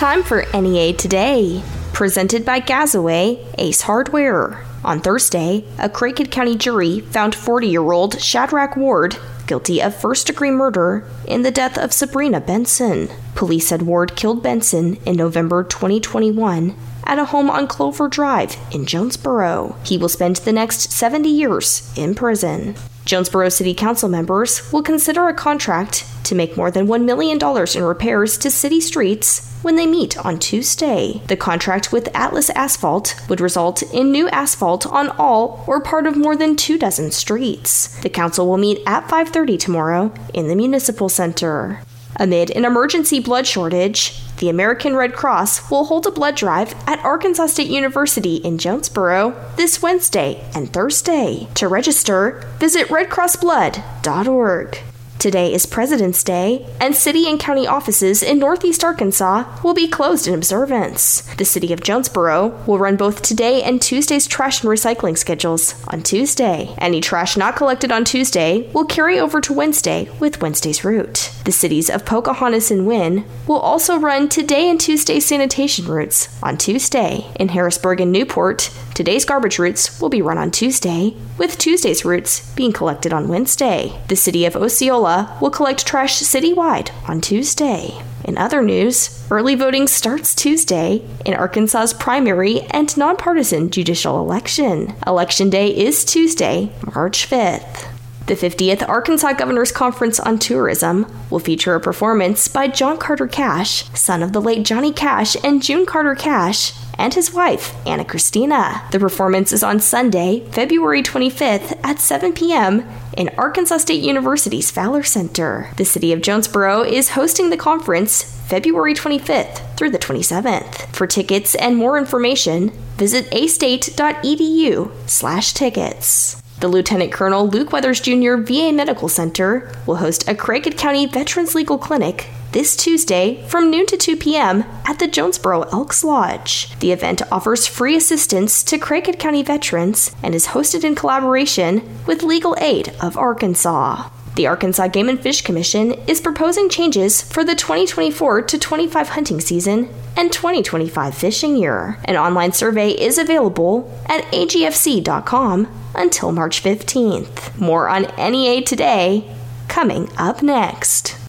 Time for NEA Today, presented by Gazaway Ace Hardware. On Thursday, a Craighead County jury found 40 year old Shadrach Ward guilty of first degree murder in the death of Sabrina Benson. Police said Ward killed Benson in November 2021 at a home on Clover Drive in Jonesboro. He will spend the next 70 years in prison. Jonesboro City Council members will consider a contract to make more than $1 million in repairs to city streets when they meet on Tuesday. The contract with Atlas Asphalt would result in new asphalt on all or part of more than two dozen streets. The council will meet at 5:30 tomorrow in the Municipal Center. Amid an emergency blood shortage, the American Red Cross will hold a blood drive at Arkansas State University in Jonesboro this Wednesday and Thursday. To register, visit redcrossblood.org. Today is President's Day, and city and county offices in Northeast Arkansas will be closed in observance. The city of Jonesboro will run both today and Tuesday's trash and recycling schedules on Tuesday. Any trash not collected on Tuesday will carry over to Wednesday with Wednesday's route. The cities of Pocahontas and Wynne will also run today and Tuesday sanitation routes on Tuesday. In Harrisburg and Newport, today's garbage routes will be run on Tuesday, with Tuesday's routes being collected on Wednesday. The city of Osceola will collect trash citywide on Tuesday. In other news, early voting starts Tuesday in Arkansas's primary and nonpartisan judicial election. Election day is Tuesday, March 5th. The 50th Arkansas Governors Conference on Tourism will feature a performance by John Carter Cash, son of the late Johnny Cash and June Carter Cash, and his wife, Ana Cristina. The performance is on Sunday, February 25th at 7 p.m. in Arkansas State University's Fowler Center. The city of Jonesboro is hosting the conference February 25th through the 27th. For tickets and more information, visit astate.edu/tickets. The Lieutenant Colonel Luke Weathers Jr. VA Medical Center will host a Craighead County Veterans Legal Clinic this Tuesday from noon to 2 p.m. at the Jonesboro Elks Lodge. The event offers free assistance to Craighead County veterans and is hosted in collaboration with Legal Aid of Arkansas. The Arkansas Game and Fish Commission is proposing changes for the 2024 to 25 hunting season and 2025 fishing year. An online survey is available at agfc.com until March 15th. More on NEA today coming up next.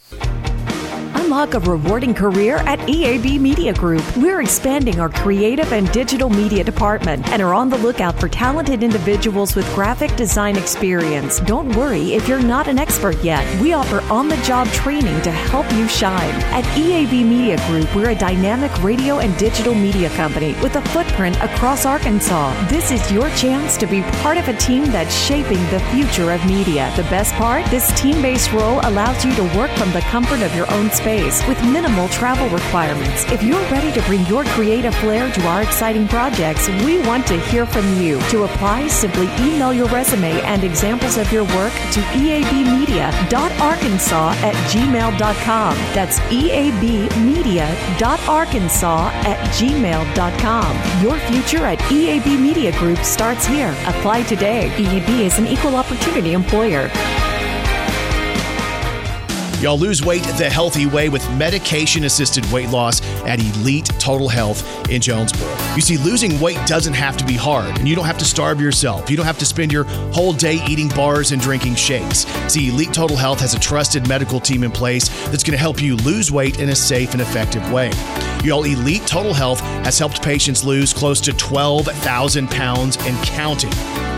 Unlock a rewarding career at EAB Media Group. We're expanding our creative and digital media department and are on the lookout for talented individuals with graphic design experience. Don't worry if you're not an expert yet. We offer on the job training to help you shine. At EAB Media Group, we're a dynamic radio and digital media company with a footprint across Arkansas. This is your chance to be part of a team that's shaping the future of media. The best part? This team based role allows you to work from the comfort of your own space with minimal travel requirements. If you're ready to bring your creative flair to our exciting projects, we want to hear from you. To apply, simply email your resume and examples of your work to eabmedia.arkansas at gmail.com. That's eabmedia.arkansas at gmail.com. Your future at EAB Media Group starts here. Apply today. EAB is an equal opportunity employer. Y'all lose weight the healthy way with medication assisted weight loss at Elite Total Health in Jonesboro. You see, losing weight doesn't have to be hard, and you don't have to starve yourself. You don't have to spend your whole day eating bars and drinking shakes. See, Elite Total Health has a trusted medical team in place that's going to help you lose weight in a safe and effective way. Y'all, Elite Total Health has helped patients lose close to 12,000 pounds and counting.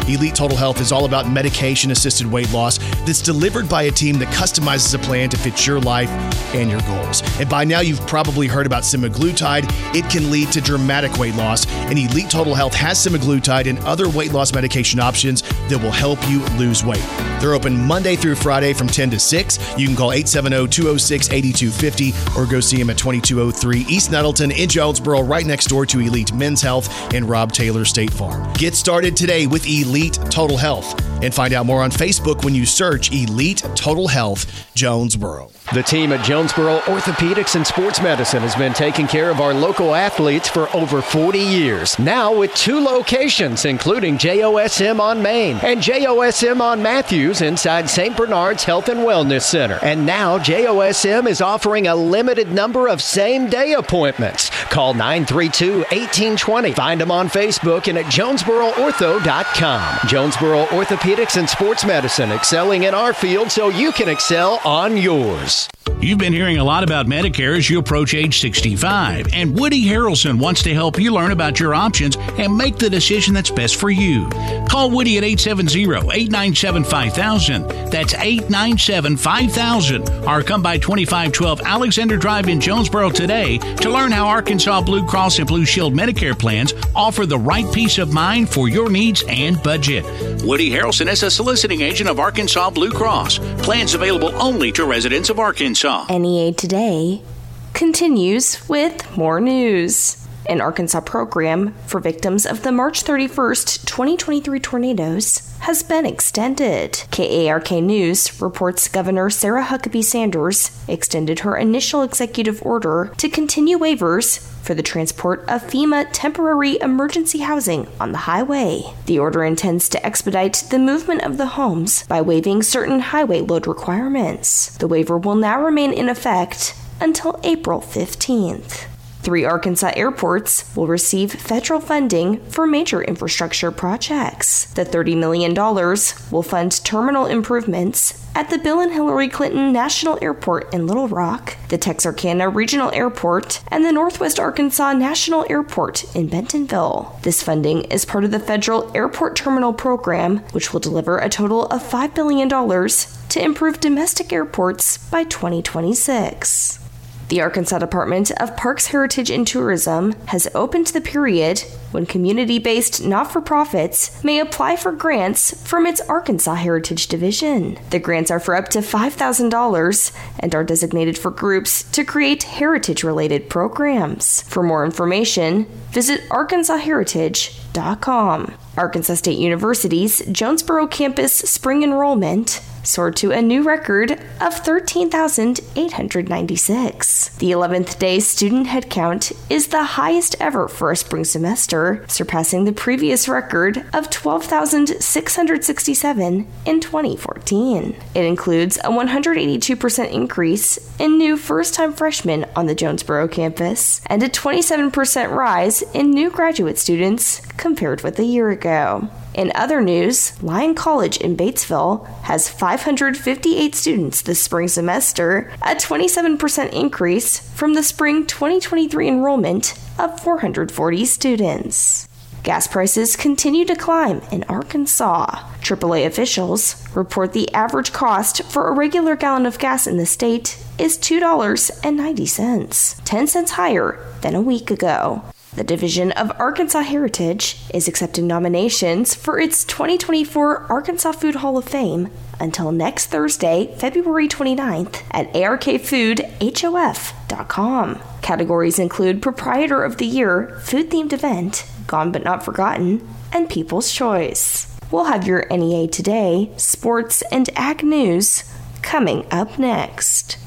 Elite Total Health is all about medication assisted weight loss that's delivered by a team that customizes a plan to fit your life and your goals. And by now, you've probably heard about semaglutide. It can lead to dramatic weight loss, and Elite Total Health has semaglutide and other weight loss medication options that will help you lose weight. They're open Monday through Friday from 10 to 6. You can call 870 206 8250 or go see them at 2203 East Nettleton in Jonesboro, right next door to Elite Men's Health and Rob Taylor State Farm. Get started today with Elite Total Health. And find out more on Facebook when you search Elite Total Health Jonesboro. The team at Jonesboro Orthopedics and Sports Medicine has been taking care of our local athletes for over 40 years. Now with two locations, including JOSM on Main and JOSM on Matthews inside St. Bernard's Health and Wellness Center. And now JOSM is offering a limited number of same day appointments. Call 932 1820. Find them on Facebook and at JonesboroOrtho.com. Jonesboro Orthopedics and Sports Medicine, excelling in our field so you can excel on yours. You've been hearing a lot about Medicare as you approach age 65, and Woody Harrelson wants to help you learn about your options and make the decision that's best for you. Call Woody at 870-897-5000. That's 897-5000. Or come by 2512 Alexander Drive in Jonesboro today to learn how Arkansas Blue Cross and Blue Shield Medicare plans offer the right peace of mind for your needs and budget. Woody Harrelson is a soliciting agent of Arkansas Blue Cross. Plans available only to residents of Arkansas. NEA Today continues with more news. An Arkansas program for victims of the March 31st, 2023 tornadoes has been extended. KARK News reports Governor Sarah Huckabee Sanders extended her initial executive order to continue waivers for the transport of FEMA temporary emergency housing on the highway. The order intends to expedite the movement of the homes by waiving certain highway load requirements. The waiver will now remain in effect until April 15th. Three Arkansas airports will receive federal funding for major infrastructure projects. The $30 million will fund terminal improvements at the Bill and Hillary Clinton National Airport in Little Rock, the Texarkana Regional Airport, and the Northwest Arkansas National Airport in Bentonville. This funding is part of the Federal Airport Terminal Program, which will deliver a total of $5 billion to improve domestic airports by 2026. The Arkansas Department of Parks, Heritage, and Tourism has opened the period when community based not for profits may apply for grants from its Arkansas Heritage Division. The grants are for up to $5,000 and are designated for groups to create heritage related programs. For more information, visit arkansasheritage.com. Arkansas State University's Jonesboro campus spring enrollment soared to a new record of 13,896. The 11th day student headcount is the highest ever for a spring semester, surpassing the previous record of 12,667 in 2014. It includes a 182% increase in new first time freshmen on the Jonesboro campus and a 27% rise in new graduate students compared with a year ago. In other news, Lyon College in Batesville has 558 students this spring semester, a 27% increase from the spring 2023 enrollment of 440 students. Gas prices continue to climb in Arkansas. AAA officials report the average cost for a regular gallon of gas in the state is $2.90, 10 cents higher than a week ago. The Division of Arkansas Heritage is accepting nominations for its 2024 Arkansas Food Hall of Fame until next Thursday, February 29th at arkfoodhof.com. Categories include Proprietor of the Year, Food Themed Event, Gone But Not Forgotten, and People's Choice. We'll have your NEA Today, sports, and ag news coming up next.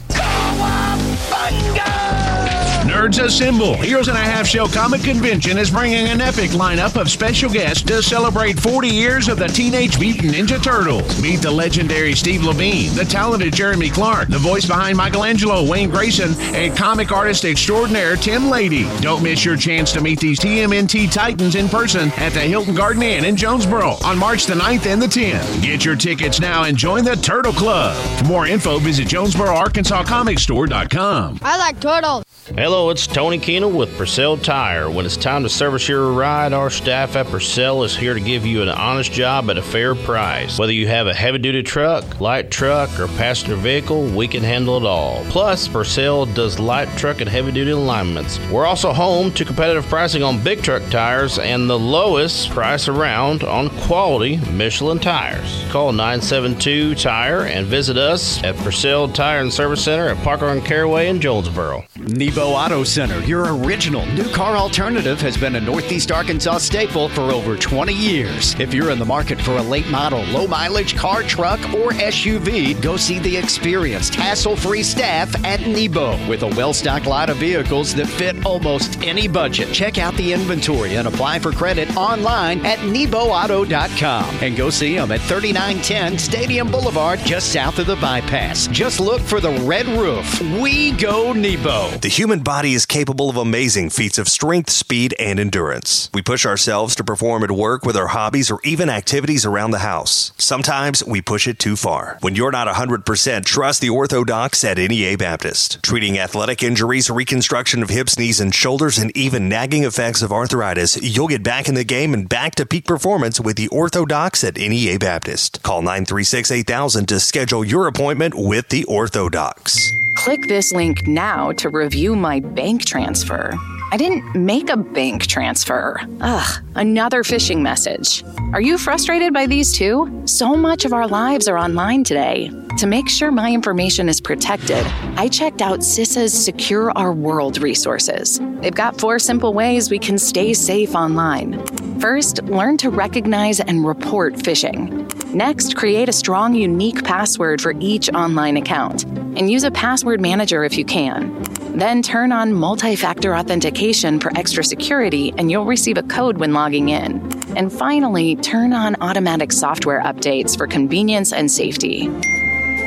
Nerds Assemble. Heroes and a Half Show Comic Convention is bringing an epic lineup of special guests to celebrate 40 years of the Teenage Mutant Ninja Turtles. Meet the legendary Steve Lavigne, the talented Jeremy Clark, the voice behind Michelangelo, Wayne Grayson, and comic artist extraordinaire Tim Lady. Don't miss your chance to meet these TMNT Titans in person at the Hilton Garden Inn in Jonesboro on March the 9th and the 10th. Get your tickets now and join the Turtle Club. For more info, visit JonesboroArkansasComicStore.com. I like turtles. Hello, it's Tony Keenel with Purcell Tire. When it's time to service your ride, our staff at Purcell is here to give you an honest job at a fair price. Whether you have a heavy duty truck, light truck, or passenger vehicle, we can handle it all. Plus, Purcell does light truck and heavy duty alignments. We're also home to competitive pricing on big truck tires and the lowest price around on quality Michelin tires. Call 972 Tire and visit us at Purcell Tire and Service Center at Parker and Caraway in Jonesboro. Need Nebo Auto Center, your original new car alternative, has been a Northeast Arkansas staple for over 20 years. If you're in the market for a late model, low mileage car, truck, or SUV, go see the experienced, hassle free staff at Nebo with a well stocked lot of vehicles that fit almost any budget. Check out the inventory and apply for credit online at NeboAuto.com and go see them at 3910 Stadium Boulevard, just south of the bypass. Just look for the red roof. We go Nebo. The human body is capable of amazing feats of strength, speed, and endurance. We push ourselves to perform at work with our hobbies or even activities around the house. Sometimes we push it too far. When you're not 100%, trust the ortho docs at NEA Baptist. Treating athletic injuries, reconstruction of hips, knees, and shoulders, and even nagging effects of arthritis, you'll get back in the game and back to peak performance with the ortho docs at NEA Baptist. Call 936 8000 to schedule your appointment with the ortho docs. Click this link now to review my bank transfer. I didn't make a bank transfer. Ugh, another phishing message. Are you frustrated by these too? So much of our lives are online today. To make sure my information is protected, I checked out CISA's Secure Our World resources. They've got four simple ways we can stay safe online. First, learn to recognize and report phishing. Next, create a strong, unique password for each online account and use a password manager if you can. Then turn on multi factor authentication for extra security, and you'll receive a code when logging in. And finally, turn on automatic software updates for convenience and safety.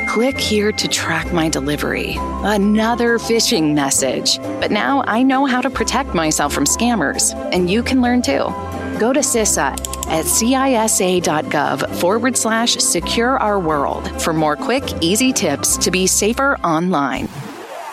Click here to track my delivery. Another phishing message. But now I know how to protect myself from scammers, and you can learn too. Go to CISA at cisa.gov forward slash secure our world for more quick, easy tips to be safer online.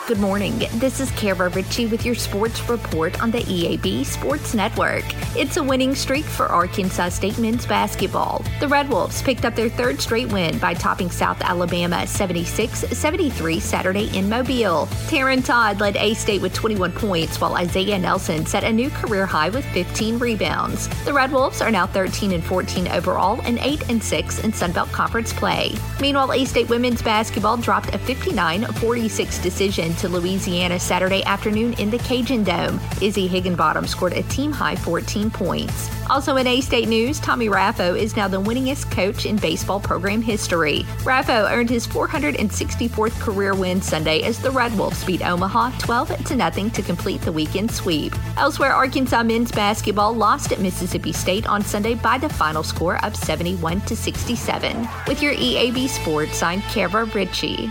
Good morning. This is Kara Ritchie with your sports report on the EAB Sports Network. It's a winning streak for Arkansas State men's basketball. The Red Wolves picked up their third straight win by topping South Alabama 76 73 Saturday in Mobile. Taryn Todd led A State with 21 points, while Isaiah Nelson set a new career high with 15 rebounds. The Red Wolves are now 13 and 14 overall and 8 and 6 in Sunbelt Conference play. Meanwhile, A State women's basketball dropped a 59 46 decision to Louisiana Saturday afternoon in the Cajun Dome. Izzy Higginbottom scored a team high 14 points. Also in A State news, Tommy Raffo is now the winningest coach in baseball program history. Raffo earned his 464th career win Sunday as the Red Wolves beat Omaha 12 to nothing to complete the weekend sweep. Elsewhere, Arkansas men's basketball lost at Mississippi State on Sunday by the final score of 71 to 67. With your EAB Sports, I'm Kara Ritchie.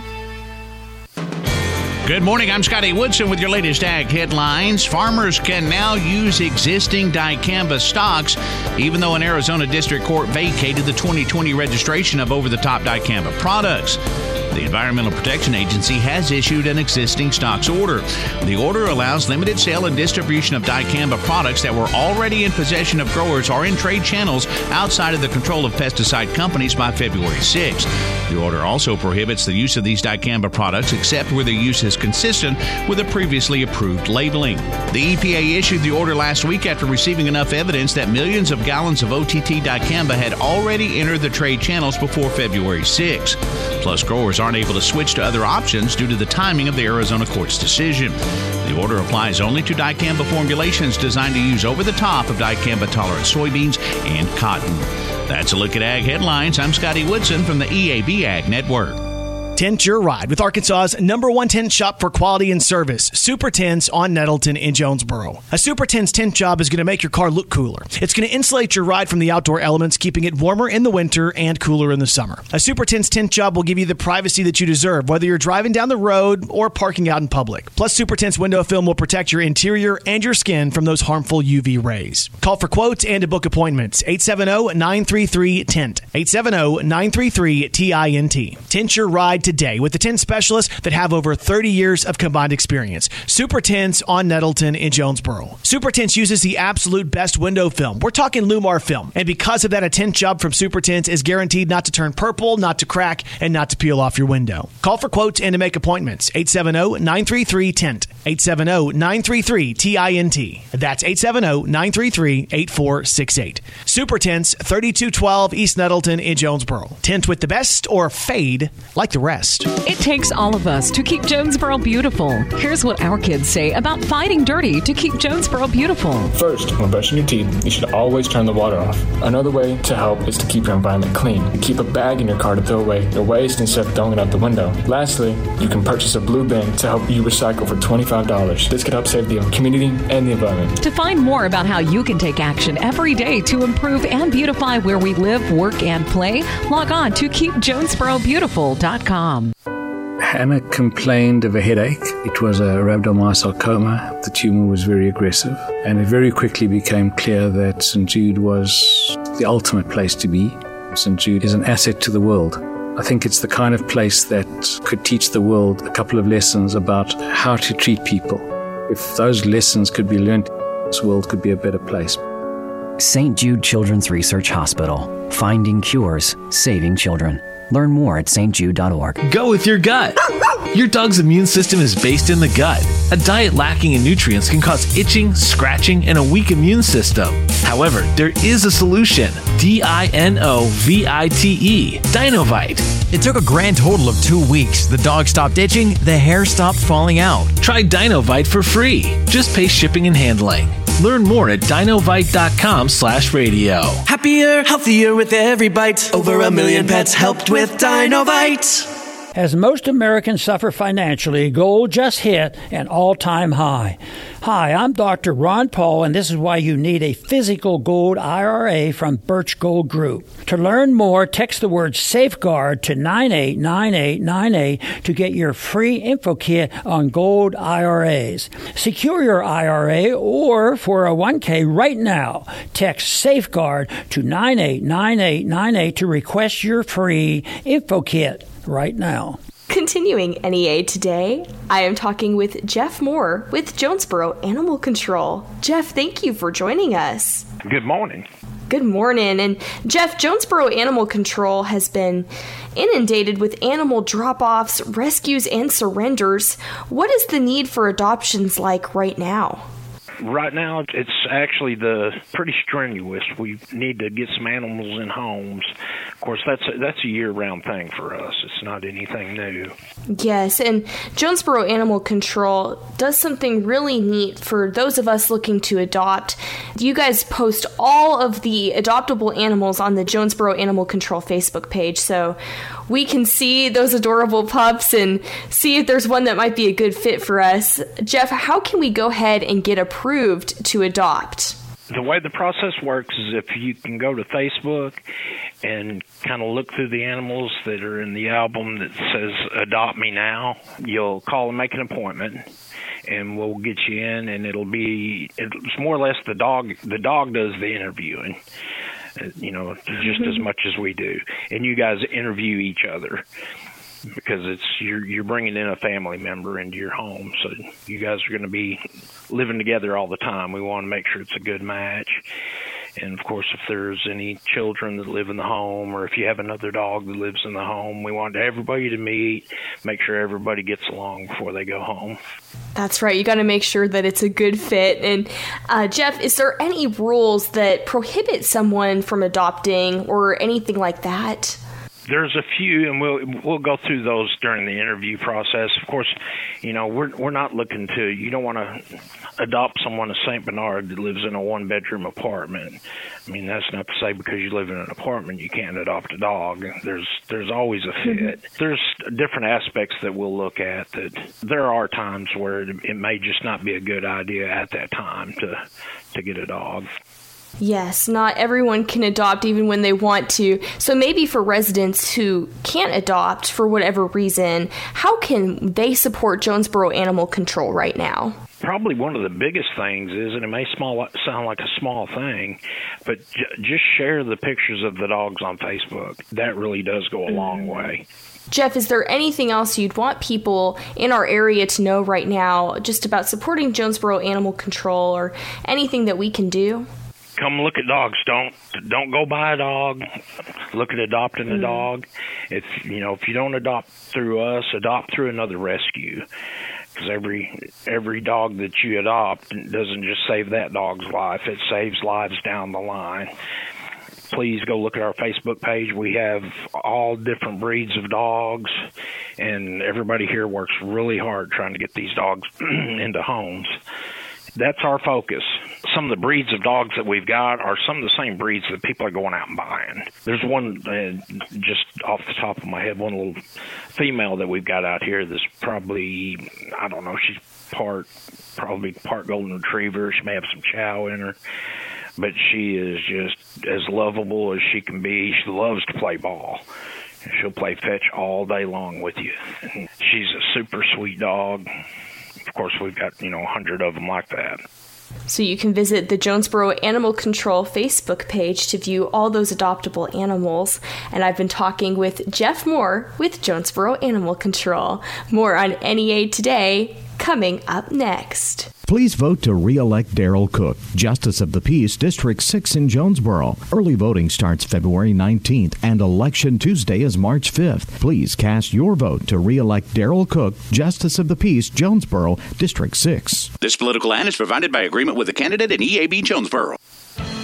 Good morning. I'm Scotty Woodson with your latest ag headlines. Farmers can now use existing dicamba stocks, even though an Arizona district court vacated the 2020 registration of over the top dicamba products. The Environmental Protection Agency has issued an existing stocks order. The order allows limited sale and distribution of dicamba products that were already in possession of growers or in trade channels outside of the control of pesticide companies by February 6. The order also prohibits the use of these dicamba products except where their use is consistent with a previously approved labeling. The EPA issued the order last week after receiving enough evidence that millions of gallons of OTT dicamba had already entered the trade channels before February 6. Plus, growers aren't able to switch to other options due to the timing of the Arizona court's decision. The order applies only to dicamba formulations designed to use over the top of dicamba tolerant soybeans and cotton. That's a look at Ag Headlines. I'm Scotty Woodson from the EAB Ag Network. Tint your ride with Arkansas's number one tint shop for quality and service, Super Tints on Nettleton in Jonesboro. A Super Tints tint job is going to make your car look cooler. It's going to insulate your ride from the outdoor elements, keeping it warmer in the winter and cooler in the summer. A Super Tints tint job will give you the privacy that you deserve, whether you're driving down the road or parking out in public. Plus, Super Tints window film will protect your interior and your skin from those harmful UV rays. Call for quotes and to book appointments. 870-933-TINT. 870-933-TINT. Tint your ride today with the tint specialists that have over 30 years of combined experience. Super Tints on Nettleton in Jonesboro. Super Tints uses the absolute best window film. We're talking LLumar film. And because of that, a tint job from Super Tints is guaranteed not to turn purple, not to crack, and not to peel off your window. Call for quotes and to make appointments. 870-933-TINT. 870 933 TINT. That's 870 933 8468. Super Tints, 3212 East Nettleton in Jonesboro. Tint with the best or fade like the rest. It takes all of us to keep Jonesboro beautiful. Here's what our kids say about fighting dirty to keep Jonesboro beautiful. First, when brushing your teeth, you should always turn the water off. Another way to help is to keep your environment clean. Keep a bag in your car to throw away your waste instead of throwing it out the window. Lastly, you can purchase a blue bin to help you recycle for $25. This could help save the community and the environment. To find more about how you can take action every day to improve and beautify where we live, work, and play, log on to keepjonesborobeautiful.com. Hannah complained of a headache. It was a rhabdomyosarcoma. The tumor was very aggressive, and it very quickly became clear that St. Jude was the ultimate place to be. St. Jude is an asset to the world. I think it's the kind of place that could teach the world a couple of lessons about how to treat people. If those lessons could be learned, this world could be a better place. St. Jude Children's Research Hospital. Finding cures, saving children. Learn more at stjude.org. Go with your gut. Your dog's immune system is based in the gut. A diet lacking in nutrients can cause itching, scratching, and a weak immune system. However, there is a solution D I N O V I T E, Dinovite. It took a grand total of two weeks. The dog stopped itching, the hair stopped falling out. Try Dinovite for free. Just pay shipping and handling. Learn more at dinovite.com slash radio. Happier, healthier with every bite. Over a million pets helped with Dinovite. As most Americans suffer financially, gold just hit an all time high. Hi, I'm Dr. Ron Paul, and this is why you need a physical gold IRA from Birch Gold Group. To learn more, text the word safeguard to 989898 to get your free info kit on gold IRAs. Secure your IRA or 401k right now. Text safeguard to 989898 to request your free info kit right now. Continuing NEA today, I am talking with Jeff Moore with Jonesboro Animal Control. Jeff, thank you for joining us. Good morning. Good morning. And Jeff, Jonesboro Animal Control has been inundated with animal drop offs, rescues, and surrenders. What is the need for adoptions like right now? Right now, it's actually the pretty strenuous. We need to get some animals in homes. Of course, that's a, that's a year-round thing for us. It's not anything new. Yes, and Jonesboro Animal Control does something really neat for those of us looking to adopt. You guys post all of the adoptable animals on the Jonesboro Animal Control Facebook page, so we can see those adorable pups and see if there's one that might be a good fit for us. Jeff, how can we go ahead and get approved to adopt? The way the process works is if you can go to Facebook and kind of look through the animals that are in the album that says Adopt Me Now, you'll call and make an appointment and we'll get you in and it'll be it's more or less the dog the dog does the interviewing you know, just as mm-hmm. much as we do. And you guys interview each other because it's you're you're bringing in a family member into your home, so you guys are going to be living together all the time. We want to make sure it's a good match. And of course, if there's any children that live in the home, or if you have another dog that lives in the home, we want everybody to meet, make sure everybody gets along before they go home. That's right. You got to make sure that it's a good fit. And uh, Jeff, is there any rules that prohibit someone from adopting or anything like that? There's a few, and we'll we'll go through those during the interview process. Of course, you know we're we're not looking to. You don't want to adopt someone a Saint Bernard that lives in a one bedroom apartment. I mean, that's not to say because you live in an apartment you can't adopt a dog. There's there's always a fit. Mm-hmm. There's different aspects that we'll look at. That there are times where it, it may just not be a good idea at that time to to get a dog. Yes, not everyone can adopt even when they want to. So maybe for residents who can't adopt for whatever reason, how can they support Jonesboro Animal Control right now? Probably one of the biggest things is, and it may small sound like a small thing, but j- just share the pictures of the dogs on Facebook. That really does go a long mm-hmm. way. Jeff, is there anything else you'd want people in our area to know right now just about supporting Jonesboro Animal Control or anything that we can do? Come look at dogs. Don't don't go buy a dog. Look at adopting mm-hmm. a dog. If you know if you don't adopt through us, adopt through another rescue. because every every dog that you adopt doesn't just save that dog's life; it saves lives down the line. Please go look at our Facebook page. We have all different breeds of dogs, and everybody here works really hard trying to get these dogs into homes that's our focus. Some of the breeds of dogs that we've got are some of the same breeds that people are going out and buying. There's one, uh, just off the top of my head, one little female that we've got out here that's probably, I don't know, she's part, probably part golden retriever. She may have some chow in her. But she is just as lovable as she can be. She loves to play ball. She'll play fetch all day long with you. She's a super sweet dog of course, we've got, you know, a hundred of them like that. So you can visit the Jonesboro Animal Control Facebook page to view all those adoptable animals. And I've been talking with Jeff Moore with Jonesboro Animal Control. More on NEA today coming up next. Please vote to re-elect Daryl Cook, Justice of the Peace, District 6 in Jonesboro. Early voting starts February 19th and Election Tuesday is March 5th. Please cast your vote to re-elect Daryl Cook, Justice of the Peace, Jonesboro, District 6. This political ad is provided by agreement with the candidate in EAB Jonesboro.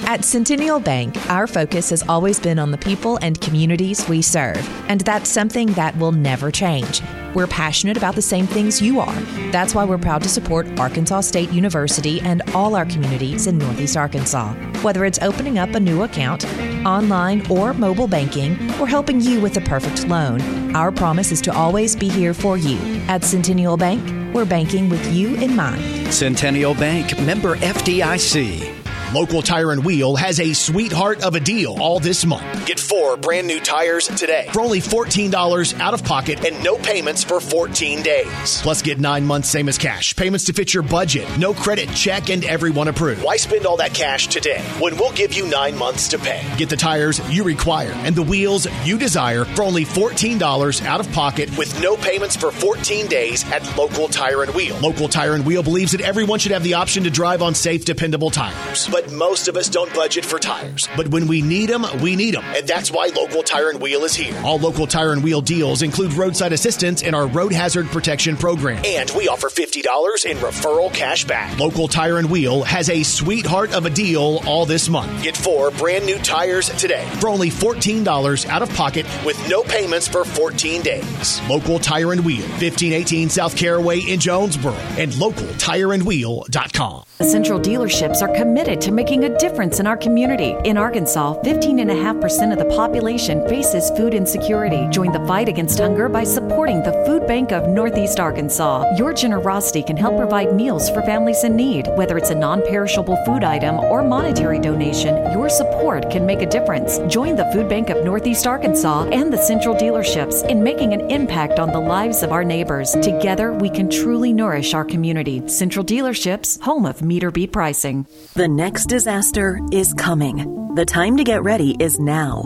At Centennial Bank, our focus has always been on the people and communities we serve, and that's something that will never change. We're passionate about the same things you are. That's why we're proud to support Arkansas State University and all our communities in Northeast Arkansas. Whether it's opening up a new account, online or mobile banking, or helping you with the perfect loan, our promise is to always be here for you. At Centennial Bank, we're banking with you in mind. Centennial Bank, member FDIC. Local Tire and Wheel has a sweetheart of a deal all this month. Get four brand new tires today for only $14 out of pocket and no payments for 14 days. Plus, get nine months same as cash. Payments to fit your budget. No credit check and everyone approved. Why spend all that cash today when we'll give you nine months to pay? Get the tires you require and the wheels you desire for only $14 out of pocket with no payments for 14 days at Local Tire and Wheel. Local Tire and Wheel believes that everyone should have the option to drive on safe, dependable tires. But most of us don't budget for tires. But when we need them, we need them. And that's why Local Tire and Wheel is here. All Local Tire and Wheel deals include roadside assistance in our road hazard protection program. And we offer $50 in referral cash back. Local Tire and Wheel has a sweetheart of a deal all this month. Get four brand new tires today for only $14 out of pocket with no payments for 14 days. Local Tire and Wheel, 1518 South Caraway in Jonesboro, and localtireandwheel.com. Central dealerships are committed to making a difference in our community. In Arkansas, 15.5% of the population faces food insecurity. Join the fight against hunger by supporting the Food Bank of Northeast Arkansas. Your generosity can help provide meals for families in need. Whether it's a non perishable food item or monetary donation, your support can make a difference. Join the Food Bank of Northeast Arkansas and the Central dealerships in making an impact on the lives of our neighbors. Together, we can truly nourish our community. Central dealerships, home of meter beat pricing. The next disaster is coming. The time to get ready is now.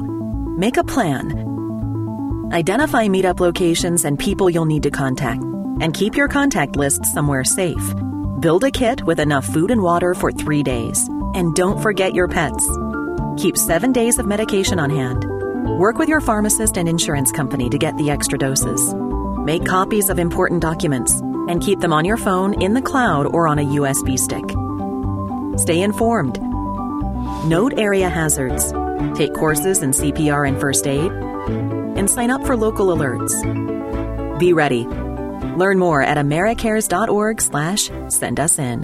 Make a plan. Identify meetup locations and people you'll need to contact, and keep your contact list somewhere safe. Build a kit with enough food and water for three days. And don't forget your pets. Keep seven days of medication on hand. Work with your pharmacist and insurance company to get the extra doses. Make copies of important documents and keep them on your phone, in the cloud, or on a USB stick. Stay informed. Note area hazards. Take courses in CPR and first aid. And sign up for local alerts. Be ready. Learn more at americares.org slash send us in.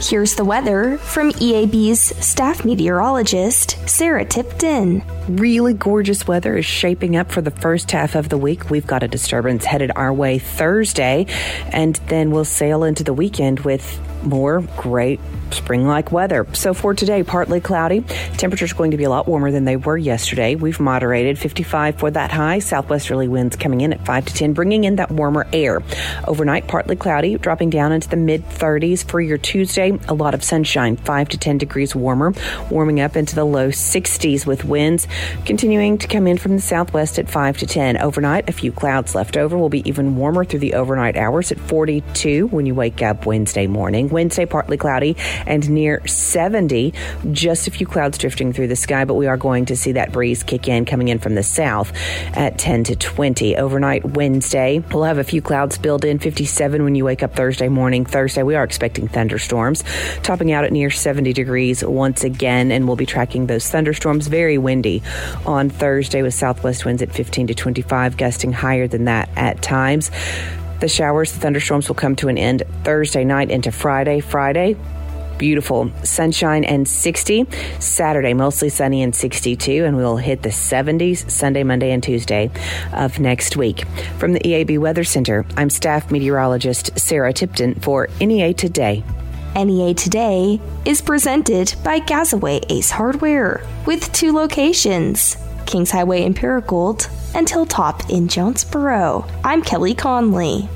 Here's the weather from EAB's staff meteorologist, Sarah Tipton. Really gorgeous weather is shaping up for the first half of the week. We've got a disturbance headed our way Thursday, and then we'll sail into the weekend with more great spring like weather. So for today, partly cloudy. Temperatures going to be a lot warmer than they were yesterday. We've moderated 55 for that high. Southwesterly winds coming in at 5 to 10, bringing in that warmer air. Overnight, partly cloudy, dropping down into the mid 30s for your Tuesday. A lot of sunshine, 5 to 10 degrees warmer, warming up into the low 60s with winds continuing to come in from the southwest at 5 to 10. Overnight, a few clouds left over will be even warmer through the overnight hours at 42 when you wake up Wednesday morning. Wednesday, partly cloudy and near 70. Just a few clouds drifting through the sky, but we are going to see that breeze kick in coming in from the south at 10 to 20. Overnight Wednesday, we'll have a few clouds build in 57 when you wake up Thursday morning. Thursday, we are expecting thunderstorms, topping out at near 70 degrees once again, and we'll be tracking those thunderstorms. Very windy on Thursday with southwest winds at 15 to 25, gusting higher than that at times. The showers, the thunderstorms will come to an end Thursday night into Friday. Friday, beautiful sunshine and 60. Saturday, mostly sunny and 62, and we'll hit the 70s Sunday, Monday, and Tuesday of next week. From the EAB Weather Center, I'm staff meteorologist Sarah Tipton for NEA Today. NEA Today is presented by Gazaway Ace Hardware with two locations Kings Highway in and Hilltop in Jonesboro. I'm Kelly Connelly.